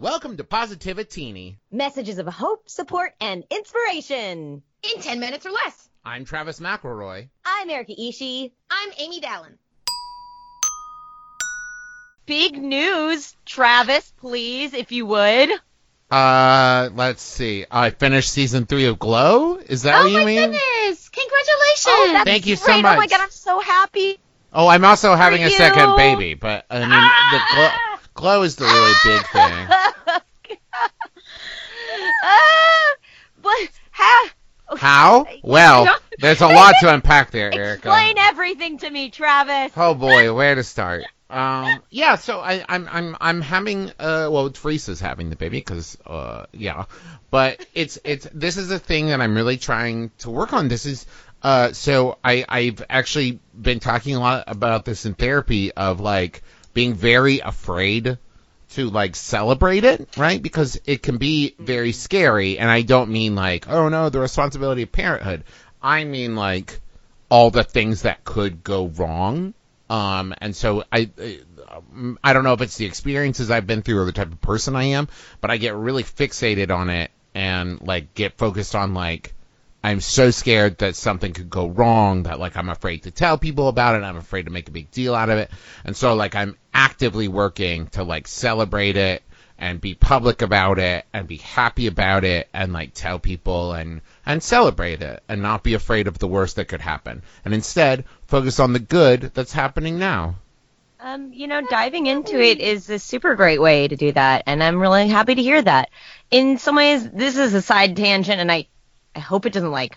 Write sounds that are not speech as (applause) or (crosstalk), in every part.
Welcome to Positivitini. Messages of hope, support, and inspiration. in 10 minutes or less. I'm Travis McElroy. I'm Erika Ishii. I'm Amy Dallen. Big news, Travis, please, if you would. Uh, let's see. I finished season three of Glow. Is that oh what you my goodness! Congratulations! Oh, that's Thank you so great. Oh my god, I'm so happy. Oh, I'm also having a you. second baby, but I mean, the glow, glow is the really big (laughs) thing. (laughs) But how? How? Well, (laughs) there's a lot to unpack there, Erika. Explain everything to me, Travis. Oh boy, where to start? Um, yeah, so I, I'm I'm I'm having uh well Teresa's having the baby because uh yeah, but it's it's this is a thing that I'm really trying to work on. This is uh so I I've actually been talking a lot about this in therapy of like being very afraid to like celebrate it, right? Because it can be very scary, and I don't mean like oh no the responsibility of parenthood. I mean like all the things that could go wrong. Um, and so I, I don't know if it's the experiences I've been through or the type of person I am, but I get really fixated on it and like get focused on like, I'm so scared that something could go wrong that like I'm afraid to tell people about it. I'm afraid to make a big deal out of it. And so like I'm actively working to like celebrate it and be public about it and be happy about it and like tell people and and celebrate it and not be afraid of the worst that could happen and instead focus on the good that's happening now. Um, you know, diving into it is a super great way to do that, and I'm really happy to hear that. In some ways, this is a side tangent, and I, I hope it doesn't like,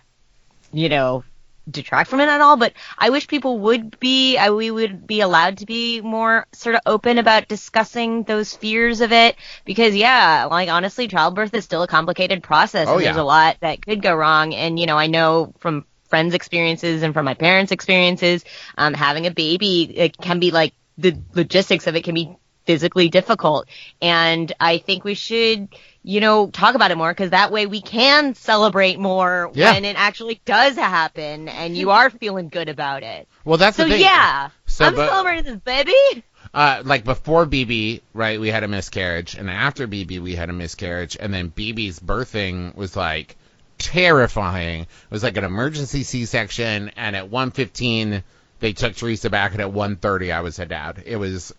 you know, detract from it at all. But I wish people would be, I, we would be allowed to be more sort of open about discussing those fears of it, because yeah, like honestly, childbirth is still a complicated process, Oh, and there's a lot that could go wrong. And you know, I know from friends' experiences and from my parents' experiences, um, having a baby it can be like the logistics of it can be physically difficult. And I think we should, you know, talk about it more because that way we can celebrate more Yeah. when it actually does happen and you are feeling good about it. Well, that's So the thing. yeah, So, I'm but- celebrating this baby. Uh, like before Bebe, right, we had a miscarriage, and after Bebe, we had a miscarriage, and then Bebe's birthing was like terrifying. It was like an emergency C-section, and at 1:15 they took Teresa back, and at 1:30 I was a dad. It was,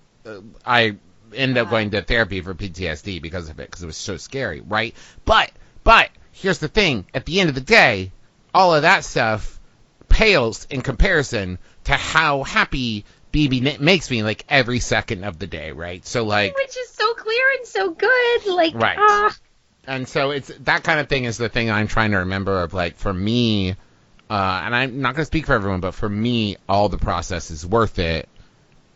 I ended up going to therapy for PTSD because of it, because it was so scary, right? But, but here's the thing: at the end of the day, all of that stuff pales in comparison to how happy Bebe makes me like every second of the day, right? So like, Which is so clear and so good. Like, Right. ah. and so it's that kind of thing is the thing I'm trying to remember of like for me, uh, and I'm not gonna speak for everyone, but for me, all the process is worth it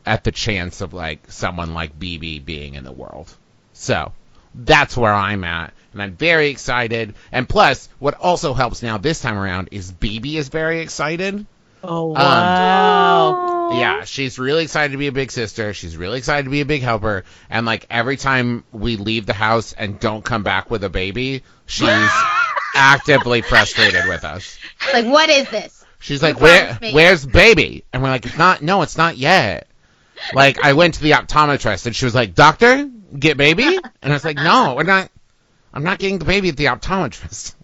at the chance of like someone like Bebe being in the world. So that's where I'm at, and I'm very excited. And plus, what also helps now this time around is Bebe is very excited. Oh wow. Um, yeah, she's really excited to be a big sister. She's really excited to be a big helper. And like every time we leave the house and don't come back with a baby, she's (laughs) actively frustrated with us. like, what is this? She's like, You "Where, me." where's baby?" And we're like, "It's not. No, it's not yet." Like I went to the optometrist and she was like, "Doctor, get baby?" And I was like, "No, we're not. I'm not getting the baby at the optometrist."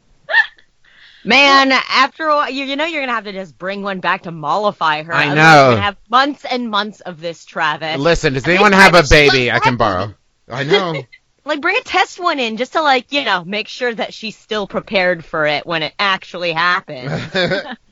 Man, after all, you, you know you're gonna have to just bring one back to mollify her. I know. Gonna have months and months of this, Travis. Listen, does anyone have a baby I can borrow? I know. (laughs) like bring a test one in just to like you know make sure that she's still prepared for it when it actually happens. (laughs)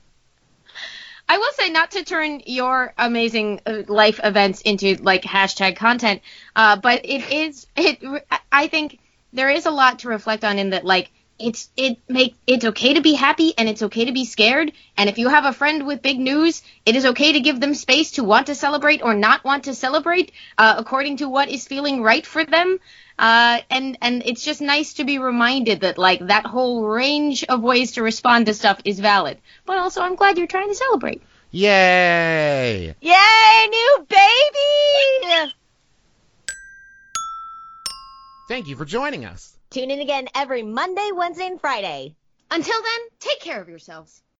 I will say not to turn your amazing uh, life events into like hashtag content, uh, but it is it. I think there is a lot to reflect on in that like it's it make it's okay to be happy and it's okay to be scared and if you have a friend with big news, it is okay to give them space to want to celebrate or not want to celebrate uh, according to what is feeling right for them. Uh, and and it's just nice to be reminded that like that whole range of ways to respond to stuff is valid. But also, I'm glad you're trying to celebrate. Yay! Yay, new baby! (laughs) Thank you for joining us. Tune in again every Monday, Wednesday, and Friday. Until then, take care of yourselves.